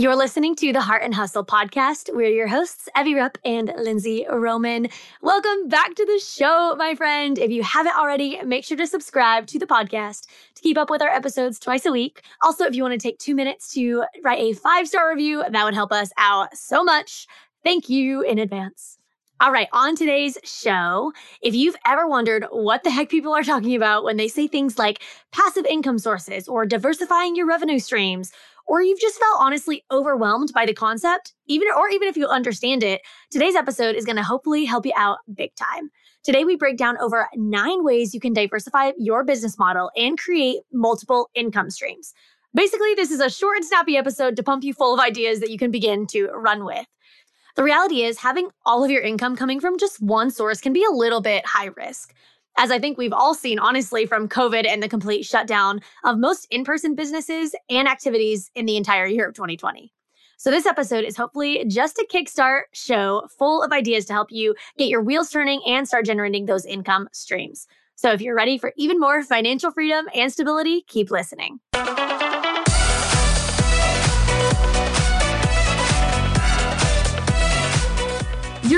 You're listening to the Heart and Hustle podcast. We're your hosts, Evie Rupp and Lindsey Roman. Welcome back to the show, my friend. If you haven't already, make sure to subscribe to the podcast to keep up with our episodes twice a week. Also, if you want to take two minutes to write a five star review, that would help us out so much. Thank you in advance. All right, on today's show, if you've ever wondered what the heck people are talking about when they say things like passive income sources or diversifying your revenue streams, or you've just felt honestly overwhelmed by the concept, even or even if you understand it, today's episode is going to hopefully help you out big time. Today we break down over 9 ways you can diversify your business model and create multiple income streams. Basically, this is a short and snappy episode to pump you full of ideas that you can begin to run with. The reality is, having all of your income coming from just one source can be a little bit high risk as I think we've all seen, honestly, from COVID and the complete shutdown of most in person businesses and activities in the entire year of 2020. So, this episode is hopefully just a kickstart show full of ideas to help you get your wheels turning and start generating those income streams. So, if you're ready for even more financial freedom and stability, keep listening.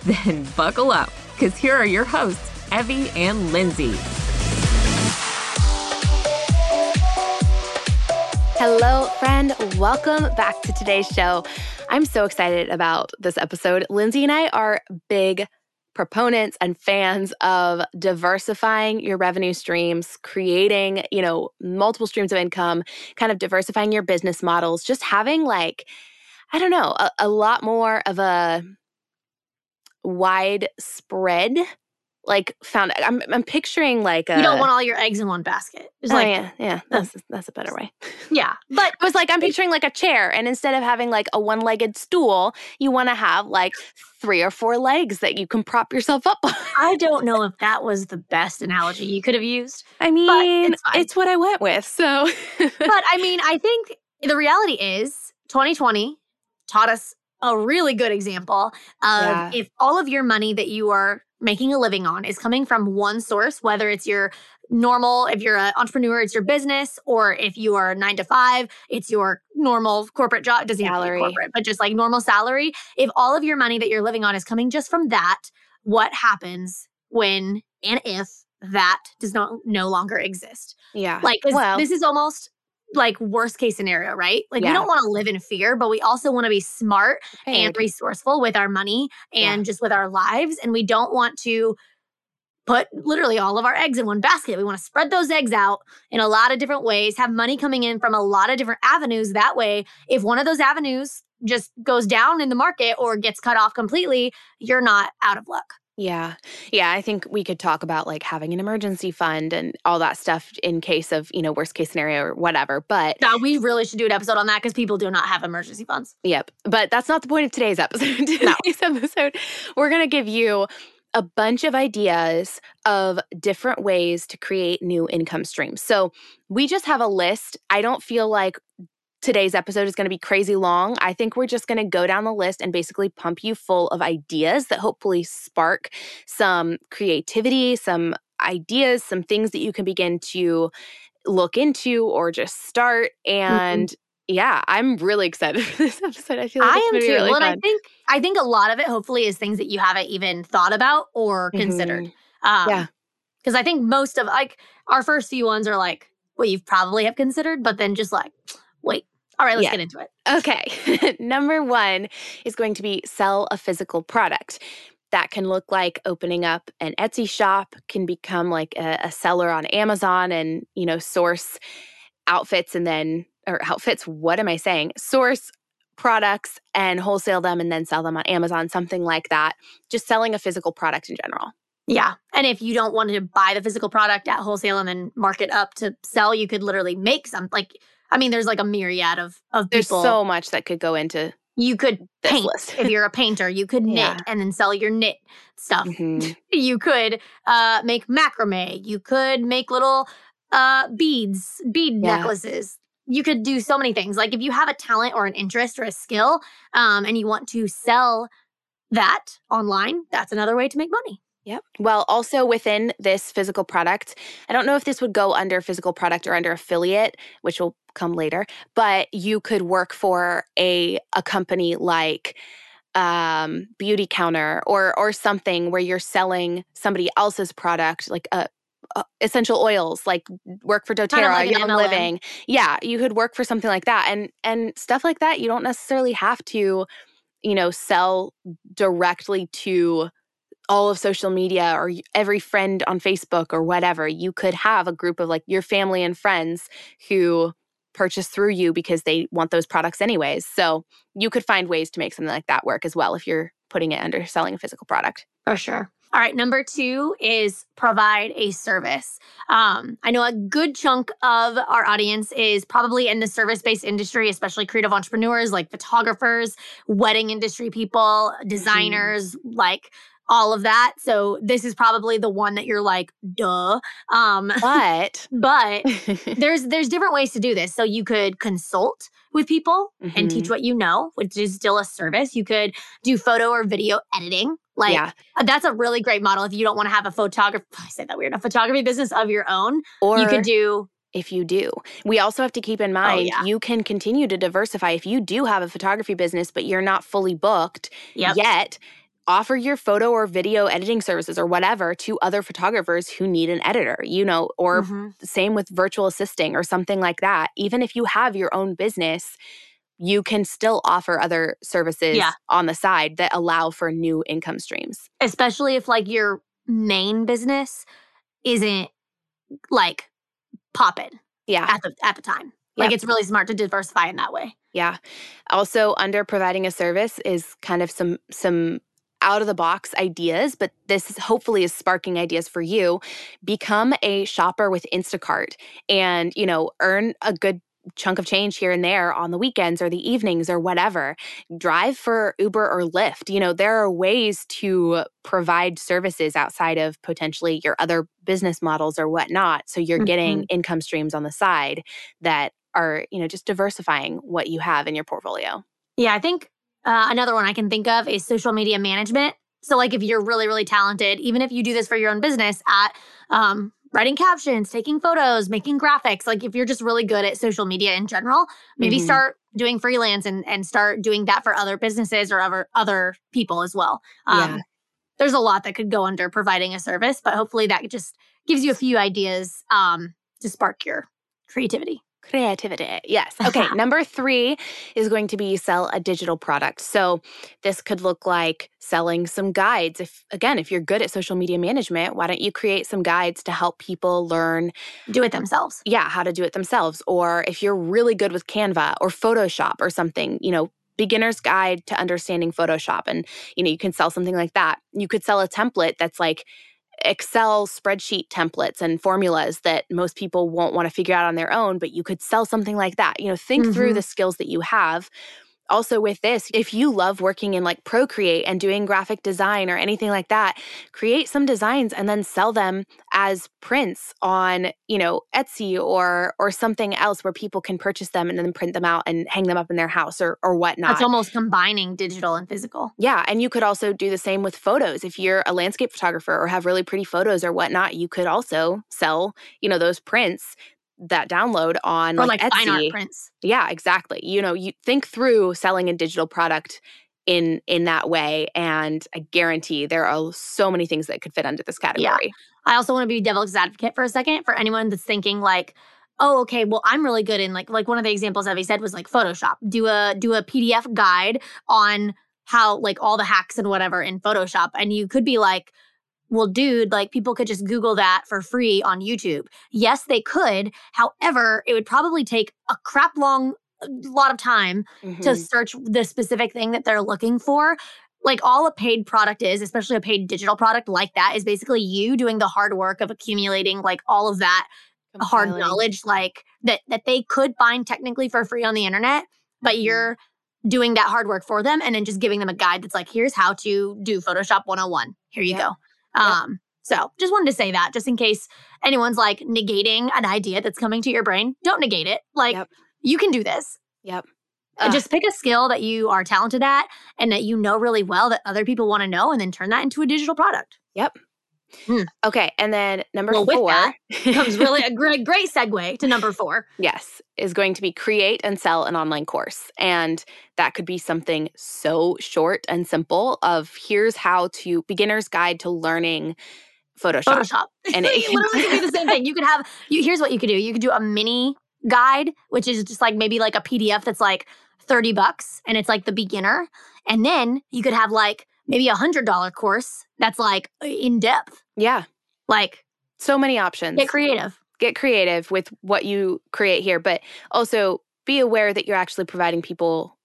Then buckle up, because here are your hosts, Evie and Lindsey. Hello, friend. Welcome back to today's show. I'm so excited about this episode. Lindsey and I are big proponents and fans of diversifying your revenue streams, creating, you know, multiple streams of income, kind of diversifying your business models, just having like, I don't know, a, a lot more of a widespread like found I'm I'm picturing like a You don't uh want all your eggs in one basket. It's oh, like yeah, yeah. That's that's a better way. Yeah. But it was like I'm picturing like a chair and instead of having like a one-legged stool, you want to have like three or four legs that you can prop yourself up on. I don't know if that was the best analogy you could have used. I mean, it's, it's what I went with. So But I mean, I think the reality is 2020 taught us a really good example of yeah. if all of your money that you are making a living on is coming from one source, whether it's your normal, if you're an entrepreneur, it's your business, or if you are nine to five, it's your normal corporate job. Doesn't salary. have to be corporate, but just like normal salary. If all of your money that you're living on is coming just from that, what happens when and if that does not no longer exist? Yeah. Like well, this is almost like worst case scenario, right? Like yeah. we don't want to live in fear, but we also want to be smart and resourceful with our money and yeah. just with our lives. And we don't want to put literally all of our eggs in one basket. We want to spread those eggs out in a lot of different ways, have money coming in from a lot of different avenues. That way, if one of those avenues just goes down in the market or gets cut off completely, you're not out of luck. Yeah. Yeah. I think we could talk about like having an emergency fund and all that stuff in case of, you know, worst case scenario or whatever. But no, we really should do an episode on that because people do not have emergency funds. Yep. But that's not the point of today's episode. today's no. episode, we're going to give you a bunch of ideas of different ways to create new income streams. So we just have a list. I don't feel like today's episode is going to be crazy long. I think we're just going to go down the list and basically pump you full of ideas that hopefully spark some creativity, some ideas, some things that you can begin to look into or just start. Mm-hmm. And mm-hmm. yeah, I'm really excited for this episode. I feel like I am too. Really and I think I think a lot of it hopefully is things that you haven't even thought about or considered. Mm-hmm. Um, yeah. Because I think most of like our first few ones are like what you probably have considered, but then just like, wait, all right, let's yeah. get into it. Okay. Number one is going to be sell a physical product. That can look like opening up an Etsy shop, can become like a, a seller on Amazon and, you know, source outfits and then, or outfits, what am I saying? Source products and wholesale them and then sell them on Amazon, something like that. Just selling a physical product in general. Yeah. And if you don't want to buy the physical product at wholesale and then mark it up to sell, you could literally make some like I mean, there's like a myriad of of there's people. so much that could go into You could paint if you're a painter. You could knit yeah. and then sell your knit stuff. Mm-hmm. you could uh, make macrame. You could make little uh, beads, bead yeah. necklaces. You could do so many things. Like if you have a talent or an interest or a skill um, and you want to sell that online, that's another way to make money. Yep. Well, also within this physical product, I don't know if this would go under physical product or under affiliate, which will come later, but you could work for a a company like um Beautycounter or or something where you're selling somebody else's product like a uh, essential oils like work for doTERRA like young MLM. living yeah you could work for something like that and and stuff like that you don't necessarily have to you know sell directly to all of social media or every friend on Facebook or whatever. You could have a group of like your family and friends who purchase through you because they want those products anyways. So you could find ways to make something like that work as well if you're putting it under selling a physical product. For sure. All right, number two is provide a service. Um, I know a good chunk of our audience is probably in the service based industry, especially creative entrepreneurs like photographers, wedding industry people, mm-hmm. designers, mm-hmm. like all of that. So this is probably the one that you're like, duh. Um, but but there's there's different ways to do this. So you could consult with people mm-hmm. and teach mm-hmm. what you know, which is still a service. You could do photo or video editing. Like yeah. Uh, that's a really great model if you don't want to have a photographer. I say that weird, a photography business of your own. Or you could do if you do. We also have to keep in oh, mind oh, yeah. you can continue to diversify if you do have a photography business, but you're not fully booked yep. yet offer your photo or video editing services or whatever to other photographers who need an editor, you know, or mm-hmm. same with virtual assisting or something like that. Even if you have your own business, you can still offer other services yeah. on the side that allow for new income streams. Especially if like your main business isn't like popping. Yeah. At the at the time. Like it's really smart to diversify in that way. Yeah. Also under providing a service is kind of some some out of the box ideas, but this hopefully is sparking ideas for you. Become a shopper with Instacart and, you know, earn a good chunk of change here and there on the weekends or the evenings or whatever. Drive for Uber or Lyft. You know, there are ways to provide services outside of potentially your other business models or whatnot. So you're mm-hmm. getting income streams on the side that are, you know, just diversifying what you have in your portfolio. Yeah, I think uh, another one I can think of is social media management. So, like, if you're really, really talented, even if you do this for your own business at um, writing captions, taking photos, making graphics, like, if you're just really good at social media in general, maybe mm-hmm. start doing freelance and, and start doing that for other businesses or other, other people as well. Um, yeah. There's a lot that could go under providing a service, but hopefully that just gives you a few ideas um, to spark your creativity. Creativity. Yes. Okay. Number three is going to be sell a digital product. So this could look like selling some guides. If again, if you're good at social media management, why don't you create some guides to help people learn do it themselves? Yeah, how to do it themselves. Or if you're really good with Canva or Photoshop or something, you know, beginner's guide to understanding Photoshop. And, you know, you can sell something like that. You could sell a template that's like Excel spreadsheet templates and formulas that most people won't want to figure out on their own, but you could sell something like that. You know, think mm-hmm. through the skills that you have also with this, if you love working in like Procreate and doing graphic design or anything like that, create some designs and then sell them as prints on, you know, Etsy or or something else where people can purchase them and then print them out and hang them up in their house or or whatnot. It's almost combining digital and physical. Yeah. And you could also do the same with photos. If you're a landscape photographer or have really pretty photos or whatnot, you could also sell, you know, those prints that download on or like, like Etsy. fine art prints. Yeah, exactly. You know, you think through selling a digital product in in that way and I guarantee there are so many things that could fit under this category. Yeah. I also want to be devil's advocate for a second for anyone that's thinking like oh okay well i'm really good in like like one of the examples evie said was like photoshop do a do a pdf guide on how like all the hacks and whatever in photoshop and you could be like well, dude, like people could just Google that for free on YouTube. Yes, they could. However, it would probably take a crap long uh, lot of time mm-hmm. to search the specific thing that they're looking for. Like all a paid product is, especially a paid digital product like that, is basically you doing the hard work of accumulating like all of that hard knowledge, like that that they could find technically for free on the internet, but mm-hmm. you're doing that hard work for them and then just giving them a guide that's like, here's how to do Photoshop 101. Here you go. Um, so just wanted to say that just in case anyone's like negating an idea that's coming to your brain, don't negate it. Like Yep. you can do this. Yep. Uh, Just pick a skill that you are talented at and that you know really well that other people want to know and then turn that into a digital product. Hmm. Okay. And then number Well, four Comes really a great, great segue to number four. Yes, is going to be create and sell an online course. And that could be something so short and simple of here's how to beginner's guide to learning Photoshop. Photoshop. And it it- literally could be the same thing. You could have you here's what you could do. You could do a mini guide, which is just like maybe like a PDF that's like 30 bucks and it's like the beginner. And then you could have like maybe a hundred dollar course that's like in depth. Yeah. Like So many options. get creative. Get creative with what you create here, but also be aware that you're actually providing people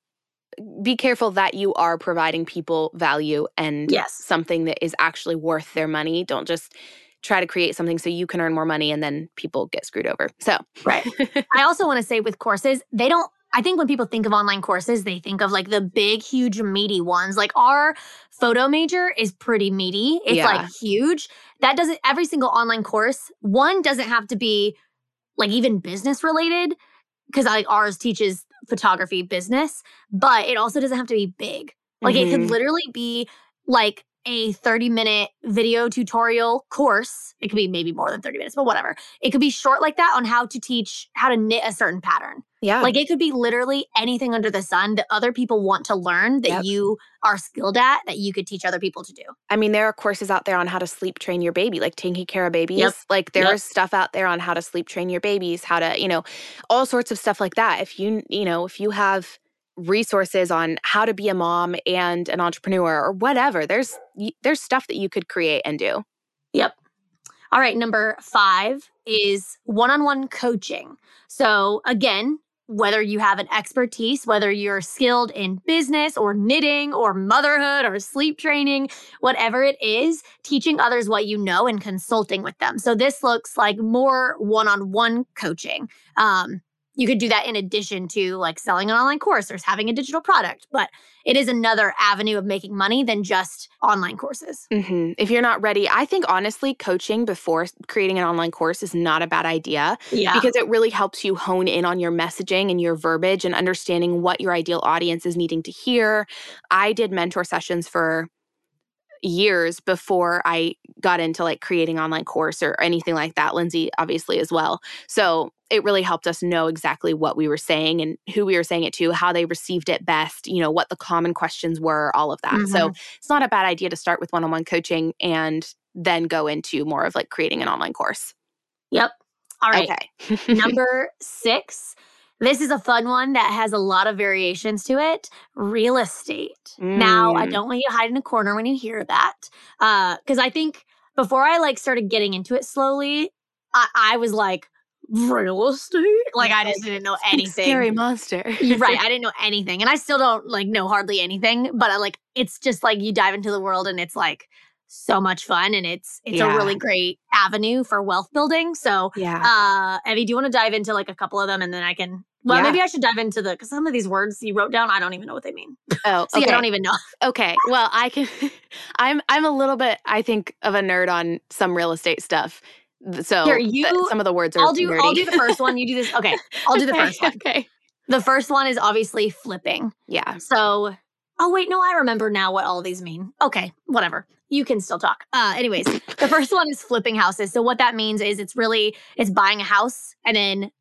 be careful that you are providing people value and Yes. something that is actually worth their money. Don't just try to create something so you can earn more money and then people get screwed over. So, Right. I also want to say with courses, they don't, I think when people think of online courses, they think of like the big, huge, meaty ones. Like our photo major is pretty meaty. It's Yeah. like huge. That doesn't, every single online course, one doesn't have to be like even business related because like ours teaches photography business, but it also doesn't have to be big. Like it could Mhm. literally be like a 30 minute video tutorial course. It could be maybe more than 30 minutes, but whatever. It could be short like that on how to teach how to knit a certain pattern. yeah. Like it could be literally anything under the sun that other people want to learn that Yep. you are skilled at that you could teach other people to do. I mean, there are courses out there on how to sleep train your baby, like taking care of babies. Yep. Like there's Yep. stuff out there on how to sleep train your babies, how to, you know, all sorts of stuff like that. If you, you know, if you have resources on how to be a mom and an entrepreneur or whatever, there's there's stuff that you could create and do. Yep. All right. Number five is one on one coaching. So, again, whether you have an expertise, whether you're skilled in business or knitting or motherhood or sleep training, whatever it is, teaching others what you know and consulting with them. So, this looks like more one on one coaching. Um, you could do that in addition to like selling an online course or having a digital product, but it is another avenue of making money than just online courses. hmm If you're not ready, I think honestly, coaching before creating an online course is not a bad idea. Yeah. because it really helps you hone in on your messaging and your verbiage and understanding what your ideal audience is needing to hear. I did mentor sessions for years before I got into like creating online course or anything like that. Lindsey obviously as well. So it really helped us know exactly what we were saying and who we were saying it to, how they received it best, you know, what the common questions were, all of that. So mm-hmm. it's not a bad idea to start with one-on-one coaching and then go into more of like creating an online course. Yep. All right. Okay. Number six. This is a fun one that has a lot of variations to it. Real estate. Now, I Mm. don't want you to hide in a corner when you hear that. Because I think before I like started getting into it slowly, I, I was like, real estate? Like I just didn't know anything. Scary monster. Right. I didn't know anything. And I still don't like know hardly anything, but I like it's just like you dive into the world and it's like so much fun and it's it's Yeah. a really great avenue for wealth building. So yeah. uh Evie, do you want to dive into like a couple of them and then I can well Yeah. maybe I should dive into the because some of these words you wrote down, I don't even know what they mean. oh, See, okay. I don't even know. okay. Well, I can. I'm. I'm a little bit. I think of a nerd on some real estate stuff. So Here, th- you- some of the words are. I'll do nerdy. I'll do the first one. You do this. Okay. I'll do the first one. Okay. The first one is obviously flipping. Yeah. So, oh wait, no, I remember now what all these mean. Okay, whatever. You can still talk. Uh, anyways, the first one is flipping houses. So what that means is it's really it's buying a house and then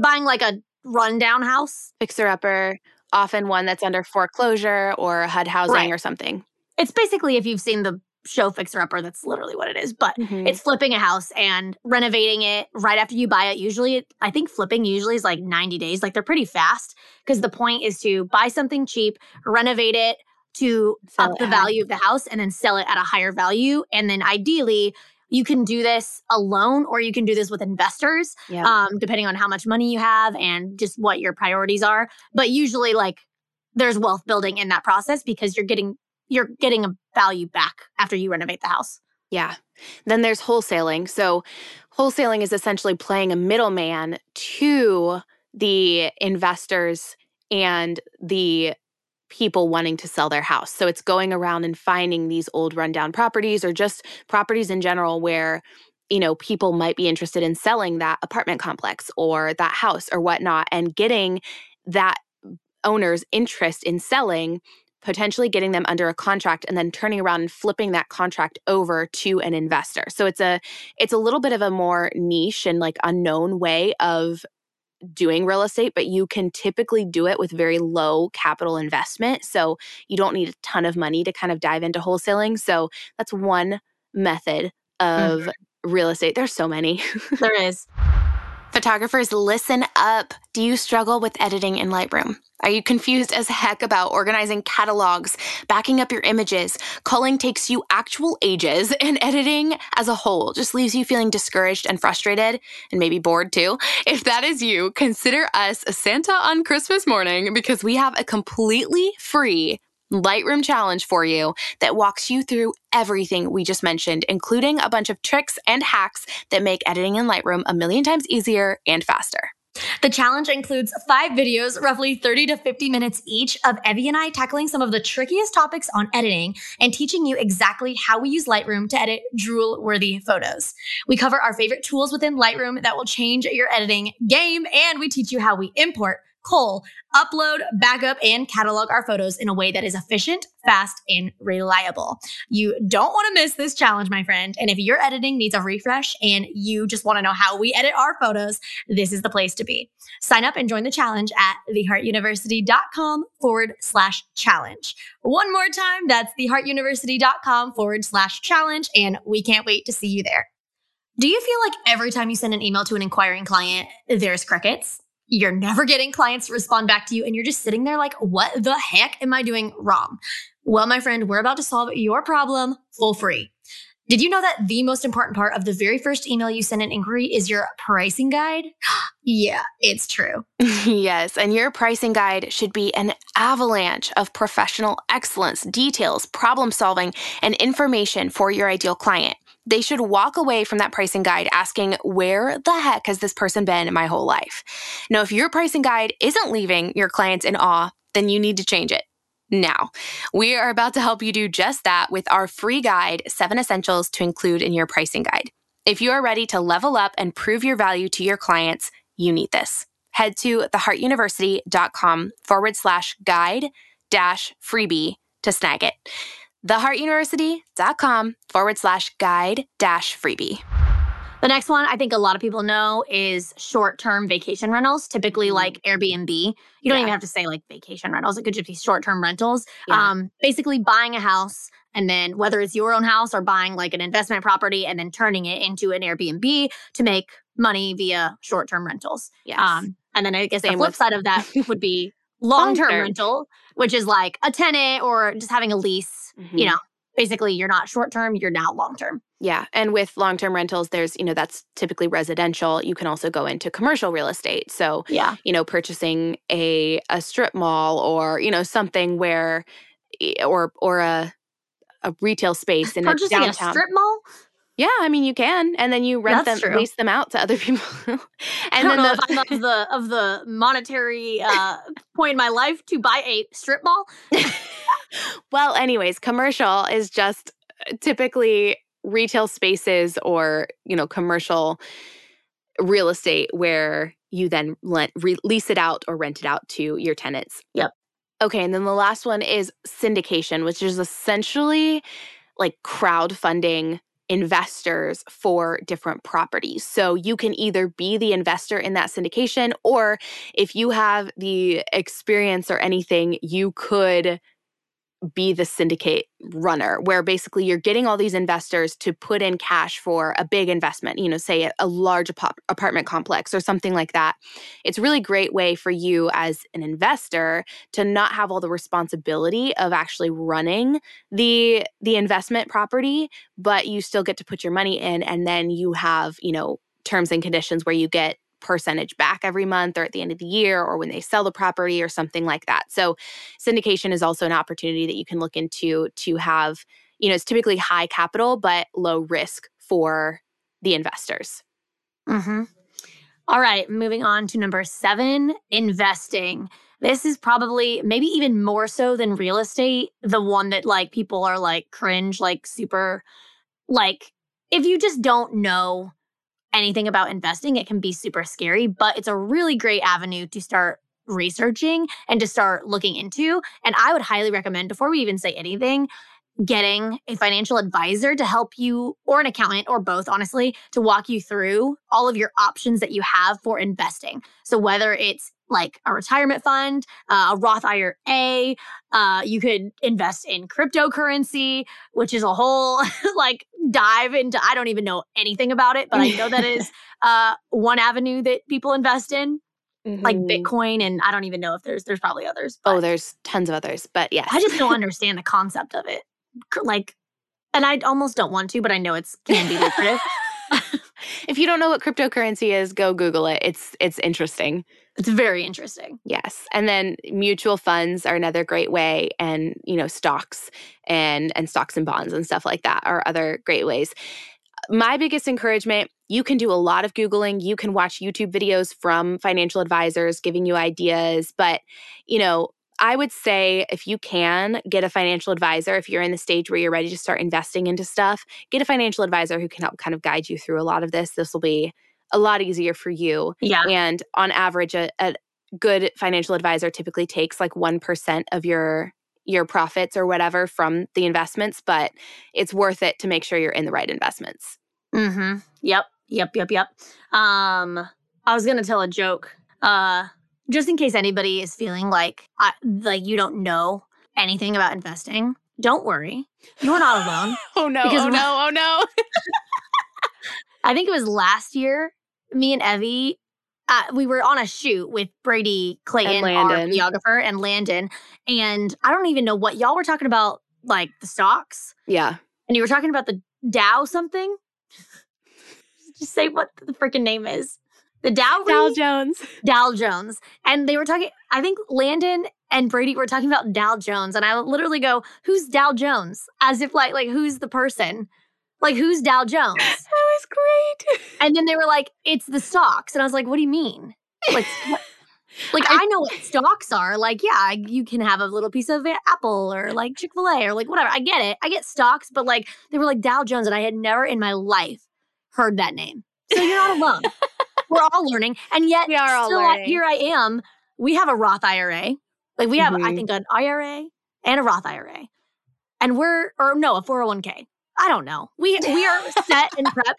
buying like a rundown house. Fixer upper. Often one that's under foreclosure or HUD housing Right. or something. It's basically if you've seen the show Fixer Upper, that's literally what it is. But Mhm. it's flipping a house and renovating it right after you buy it. Usually, I think flipping usually is like 90 days. Like they're pretty fast because the point is to buy something cheap, renovate it to Sell up the value of the house, and then sell it at a higher value. And then ideally, you can do this alone or you can do this with investors, Yeah. um, depending on how much money you have and just what your priorities are. But usually, like there's wealth building in that process because you're getting you're getting a value back after you renovate the house. Yeah. Then there's wholesaling. So, wholesaling is essentially playing a middleman to the investors and the people wanting to sell their house. So it's going around and finding these old rundown properties or just properties in general where you know people might be interested in selling that apartment complex or that house or whatnot and getting that owner's interest in selling potentially getting them under a contract and then turning around and flipping that contract over to an investor. So it's a it's a little bit of a more niche and like unknown way of doing real estate, but you can typically do it with very low capital investment. So you don't need a ton of money to kind of dive into wholesaling. So that's one method of mm-hmm. real estate. There's so many. there is. Photographers, listen up. Do you struggle with editing in Lightroom? Are you confused as heck about organizing catalogs, backing up your images? Culling takes you actual ages, and editing as a whole just leaves you feeling discouraged and frustrated, and maybe bored too. If that is you, consider us Santa on Christmas morning because we have a completely free Lightroom challenge for you that walks you through everything we just mentioned, including a bunch of tricks and hacks that make editing in Lightroom a million times easier and faster. The challenge includes five videos, roughly 30 to 50 minutes each, of Evie and I tackling some of the trickiest topics on editing and teaching you exactly how we use Lightroom to edit drool worthy photos. We cover our favorite tools within Lightroom that will change your editing game, and we teach you how we import cull, upload, backup, and catalog our photos in a way that is efficient, fast, and reliable. You don't want to miss this challenge, my friend. And if your editing needs a refresh and you just want to know how we edit our photos, this is the place to be. Sign up and join the challenge at theheartuniversity.com forward slash challenge. One more time, that's theheartuniversity.com forward slash challenge. And we can't wait to see you there. Do you feel like every time you send an email to an inquiring client, there's crickets? You're never getting clients to respond back to you, and you're just sitting there like, what the heck am I doing wrong? Well, my friend, we're about to solve your problem full free. Did you know that the most important part of the very first email you send an inquiry is your pricing guide? yeah, it's true. yes, and your pricing guide should be an avalanche of professional excellence, details, problem solving, and information for your ideal client they should walk away from that pricing guide asking, where the heck has this person been my whole life? Now, if your pricing guide isn't leaving your clients in awe, then you need to change it. Now, we are about to help you do just that with our free guide, Seven Essentials to Include in Your Pricing Guide. If you are ready to level up and prove your value to your clients, you need this. Head to theheartuniversity.com forward slash guide dash freebie to snag it theheartuniversity.com forward slash guide dash freebie. The next one I think a lot of people know is short term vacation rentals, typically mm-hmm. like Airbnb. You don't yeah. even have to say like vacation rentals, it could just be short term rentals. Yeah. Um, basically, buying a house and then whether it's your own house or buying like an investment property and then turning it into an Airbnb to make money via short term rentals. Yes. Um, and then I guess Same the flip with- side of that would be long term rental, which is like a tenant or just having a lease Mm-hmm. You know, basically you're not short term, you're now long term. Yeah. And with long term rentals, there's, you know, that's typically residential. You can also go into commercial real estate. So, yeah, you know, purchasing a a strip mall or, you know, something where or or a a retail space in purchasing a downtown a strip mall. Yeah, I mean you can, and then you rent That's them, true. lease them out to other people. and I don't then know the, if I'm of the of the monetary uh, point in my life to buy a strip mall. well, anyways, commercial is just uh, typically retail spaces or you know commercial real estate where you then let, re- lease it out or rent it out to your tenants. Yep. Okay, and then the last one is syndication, which is essentially like crowdfunding investors for different properties. So you can either be the investor in that syndication, or if you have the experience or anything, you could be the syndicate runner where basically you're getting all these investors to put in cash for a big investment you know say a, large ap- apartment complex or something like that. It's a really great way for you as an investor to not have all the responsibility of actually running the the investment property but you still get to put your money in and then you have you know terms and conditions where you get percentage back every month or at the end of the year or when they sell the property or something like that. So syndication is also an opportunity that you can look into to have, you know, it's typically high capital but low risk for the investors. Mm-hmm. All right, moving on to number seven investing. this is probably maybe even more so than real estate, the one that like people are like cringe, like super, like if you just don't know anything about investing, it can be super scary, but it's a really great avenue to start researching and to start looking into. And I would highly recommend, before we even say anything, getting a financial advisor to help you, or an accountant, or both, honestly, to walk you through all of your options that you have for investing. So, whether it's like a retirement fund, uh, a Roth IRA, uh, you could invest in cryptocurrency, which is a whole like dive into, I don't even know anything about it, but I know that is uh, one avenue that people invest in. Mm-hmm. like Bitcoin, and I don't even know if there's there's probably others. oh, there's tons of others, but yeah, I just don't understand the concept of it like, and I almost don't want to, but I know it's can be lucrative. If you don't know what cryptocurrency is, go Google it. It's it's interesting. It's very interesting. Yes. And then mutual funds are another great way and, you know, stocks and and stocks and bonds and stuff like that are other great ways. My biggest encouragement, you can do a lot of googling, you can watch YouTube videos from financial advisors giving you ideas, but you know, I would say if you can get a financial advisor, if you're in the stage where you're ready to start investing into stuff, get a financial advisor who can help kind of guide you through a lot of this. This will be a lot easier for you. Yeah. And on average, a, a good financial advisor typically takes like 1% of your your profits or whatever from the investments, but it's worth it to make sure you're in the right investments. Mm-hmm. Yep. Yep. Yep. Yep. Um, I was gonna tell a joke. Uh just in case anybody is feeling like I, like you don't know anything about investing, don't worry. You are not alone. oh no! Because oh no! Oh no! I think it was last year. Me and Evie, uh, we were on a shoot with Brady Clayton, our videographer, and Landon. And I don't even know what y'all were talking about, like the stocks. Yeah. And you were talking about the Dow something. Just say what the freaking name is. The Dow Dow Jones. Dow Jones. And they were talking, I think Landon and Brady were talking about Dow Jones. And I literally go, who's Dow Jones? As if like, like who's the person? Like who's Dow Jones? that was great. And then they were like, it's the stocks. And I was like, what do you mean? Like, like I, I know what stocks are. Like, yeah, you can have a little piece of Apple or like Chick fil A or like whatever. I get it. I get stocks, but like they were like Dow Jones. And I had never in my life heard that name. So you're not alone. we're all learning. And yet, we are all still learning. here I am. We have a Roth IRA. Like we have, mm-hmm. I think, an IRA and a Roth IRA. And we're, or no, a 401k. I don't know. We we are set and prep.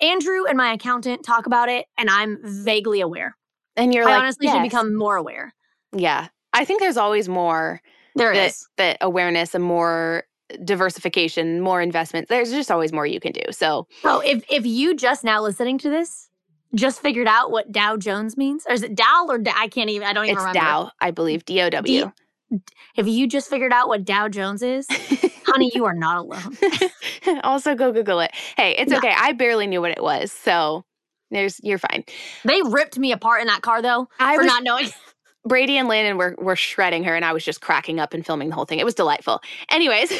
Andrew and my accountant talk about it, and I'm vaguely aware. And you're I like, honestly yes. should become more aware. Yeah, I think there's always more. There that, is that awareness and more diversification, more investment. There's just always more you can do. So, oh, if if you just now listening to this just figured out what Dow Jones means? Or is it Dow or Dow? I can't even, I don't even it's remember. Dow, I believe. D O W. Have you just figured out what Dow Jones is? Honey, you are not alone. also, go Google it. Hey, it's okay. I barely knew what it was. So there's, you're fine. They ripped me apart in that car though I for was, not knowing. Brady and Landon were were shredding her, and I was just cracking up and filming the whole thing. It was delightful. Anyways,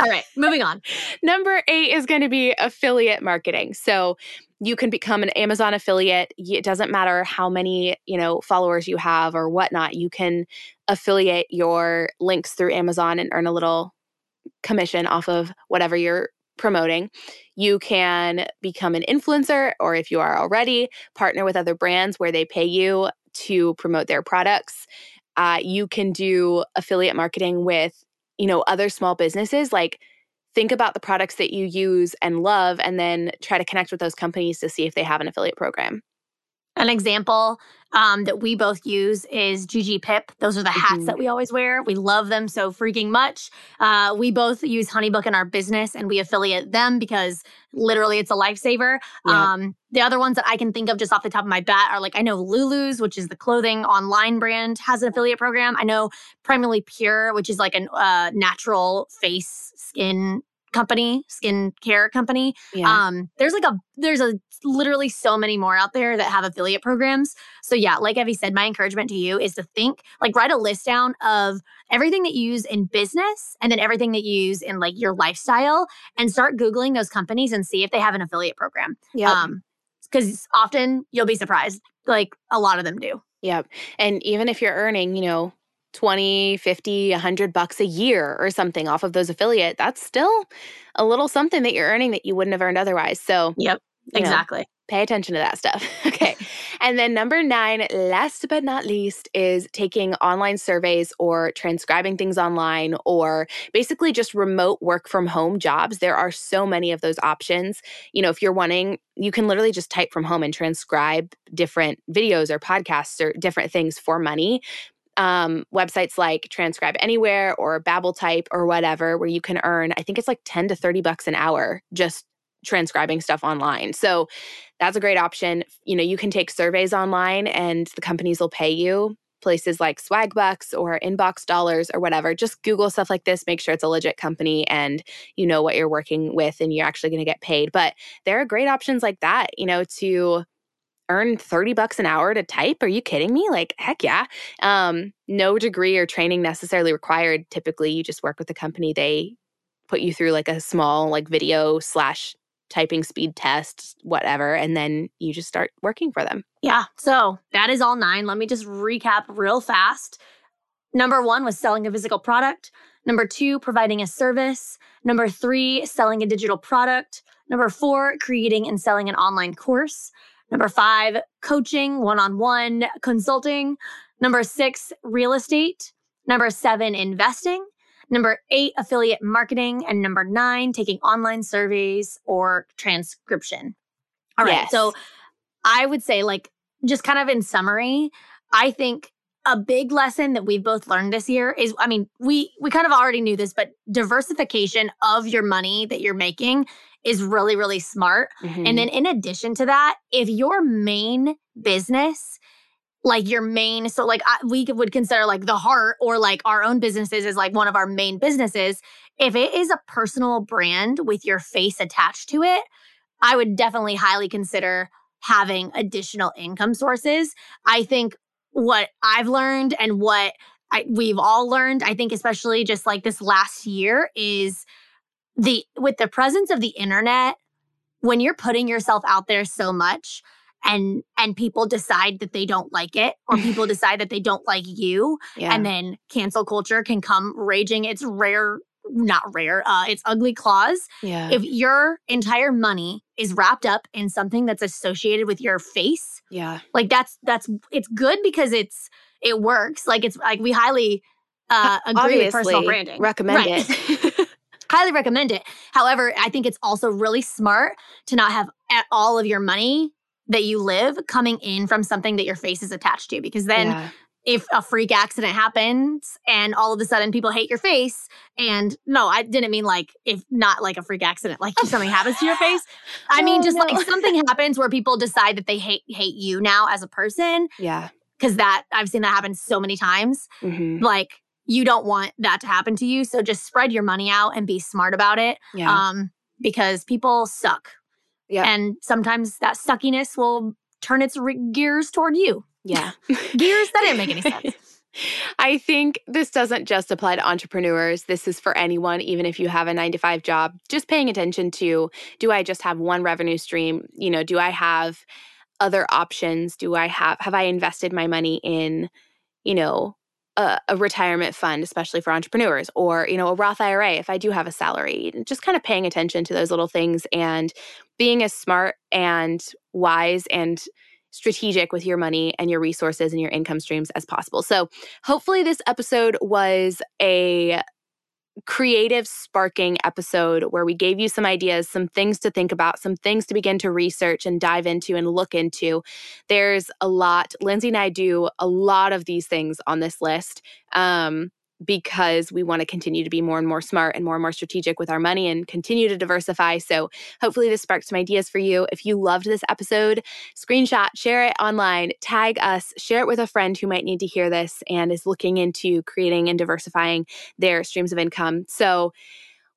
all right, moving on. Number eight is going to be affiliate marketing. So you can become an Amazon affiliate. It doesn't matter how many you know followers you have or whatnot. You can affiliate your links through Amazon and earn a little commission off of whatever you're promoting. You can become an influencer, or if you are already, partner with other brands where they pay you to promote their products. Uh, you can do affiliate marketing with, you know, other small businesses. Like, think about the products that you use and love, and then try to connect with those companies to see if they have an affiliate program. An example um, that we both use is Gigi Pip. Those are the hats mm-hmm. that we always wear. We love them so freaking much. Uh, we both use Honeybook in our business and we affiliate them because literally it's a lifesaver. Yeah. Um, the other ones that I can think of just off the top of my bat are like I know Lulu's, which is the clothing online brand, has an affiliate program. I know Primarily Pure, which is like a uh, natural face skin company, skin care company. Yeah. Um, there's like a there's a literally so many more out there that have affiliate programs. So yeah, like Evie said, my encouragement to you is to think like write a list down of everything that you use in business and then everything that you use in like your lifestyle and start googling those companies and see if they have an affiliate program. Yeah. Um, because often you'll be surprised. Like a lot of them do. Yep. And even if you're earning, you know, 20, 50, 100 bucks a year or something off of those affiliate, that's still a little something that you're earning that you wouldn't have earned otherwise. So, yep, exactly. Know, pay attention to that stuff. okay. and then number nine, last but not least, is taking online surveys or transcribing things online or basically just remote work from home jobs. There are so many of those options. You know, if you're wanting, you can literally just type from home and transcribe different videos or podcasts or different things for money um, websites like Transcribe Anywhere or Babel BabbleType or whatever, where you can earn, I think it's like 10 to 30 bucks an hour just transcribing stuff online. So that's a great option. You know, you can take surveys online and the companies will pay you. Places like Swagbucks or Inbox Dollars or whatever. Just Google stuff like this, make sure it's a legit company and you know what you're working with and you're actually going to get paid. But there are great options like that, you know, to earn 30 bucks an hour to type? Are you kidding me? Like heck yeah. Um, no degree or training necessarily required. Typically you just work with the company. They put you through like a small like video slash typing speed test whatever and then you just start working for them. Yeah so that is all nine. Let me just recap real fast. Number one was selling a physical product. Number two providing a service. Number three selling a digital product. Number four creating and selling an online course Number five, coaching, one on one consulting. Number six, real estate. Number seven, investing. Number eight, affiliate marketing. And number nine, taking online surveys or transcription. All right. Yes. So I would say, like, just kind of in summary, I think a big lesson that we've both learned this year is I mean, we we kind of already knew this, but diversification of your money that you're making is really, really smart. Mm-hmm. And then in addition to that, if your main business, like your main, so like I, we would consider like the heart or like our own businesses is like one of our main businesses. If it is a personal brand with your face attached to it, I would definitely highly consider having additional income sources. I think what I've learned and what I, we've all learned, I think, especially just like this last year, is the with the presence of the internet when you're putting yourself out there so much and and people decide that they don't like it or people decide that they don't like you yeah. and then cancel culture can come raging it's rare not rare uh it's ugly claws. Yeah. If your entire money is wrapped up in something that's associated with your face yeah. like that's that's it's good because it's it works like it's like we highly uh agree Obviously, with personal branding. recommend right. it highly recommend it. However, I think it's also really smart to not have all of your money that you live coming in from something that your face is attached to because then yeah. if a freak accident happens and all of a sudden people hate your face and no i didn't mean like if not like a freak accident like if something happens to your face i oh, mean just no. like something happens where people decide that they hate hate you now as a person yeah because that i've seen that happen so many times mm-hmm. like you don't want that to happen to you. So just spread your money out and be smart about it. Yeah. Um, because people suck. Yeah. And sometimes that suckiness will turn its re- gears toward you. Yeah. gears that didn't make any sense. I think this doesn't just apply to entrepreneurs. This is for anyone, even if you have a nine to five job. Just paying attention to do I just have one revenue stream? You know, do I have other options? Do I have, have I invested my money in, you know, a, a, retirement fund, especially for entrepreneurs, or you know, a Roth IRA if I do have a salary. Just kind of paying attention to those little things and being as smart and wise and strategic with your money and your resources and your income streams as possible. So, hopefully, this episode was a creative sparking episode where we gave you some ideas, some things to think about, some things to begin to research and dive into and look into. There's a lot. Lindsey and I do a lot of these things on this list. Um, because we want to continue to be more and more smart and more and more strategic with our money and continue to diversify. So, hopefully, this sparked some ideas for you. If you loved this episode, screenshot, share it online, tag us, share it with a friend who might need to hear this and is looking into creating and diversifying their streams of income. So,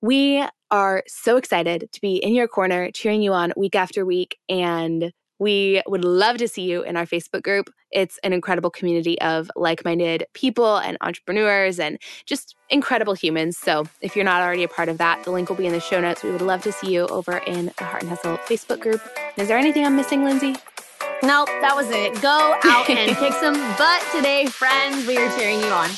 we are so excited to be in your corner, cheering you on week after week. And we would love to see you in our Facebook group. It's an incredible community of like minded people and entrepreneurs and just incredible humans. So if you're not already a part of that, the link will be in the show notes. We would love to see you over in the Heart and Hustle Facebook group. Is there anything I'm missing, Lindsey? Nope, that was it. Go out and kick some butt today, friends. We are cheering you on.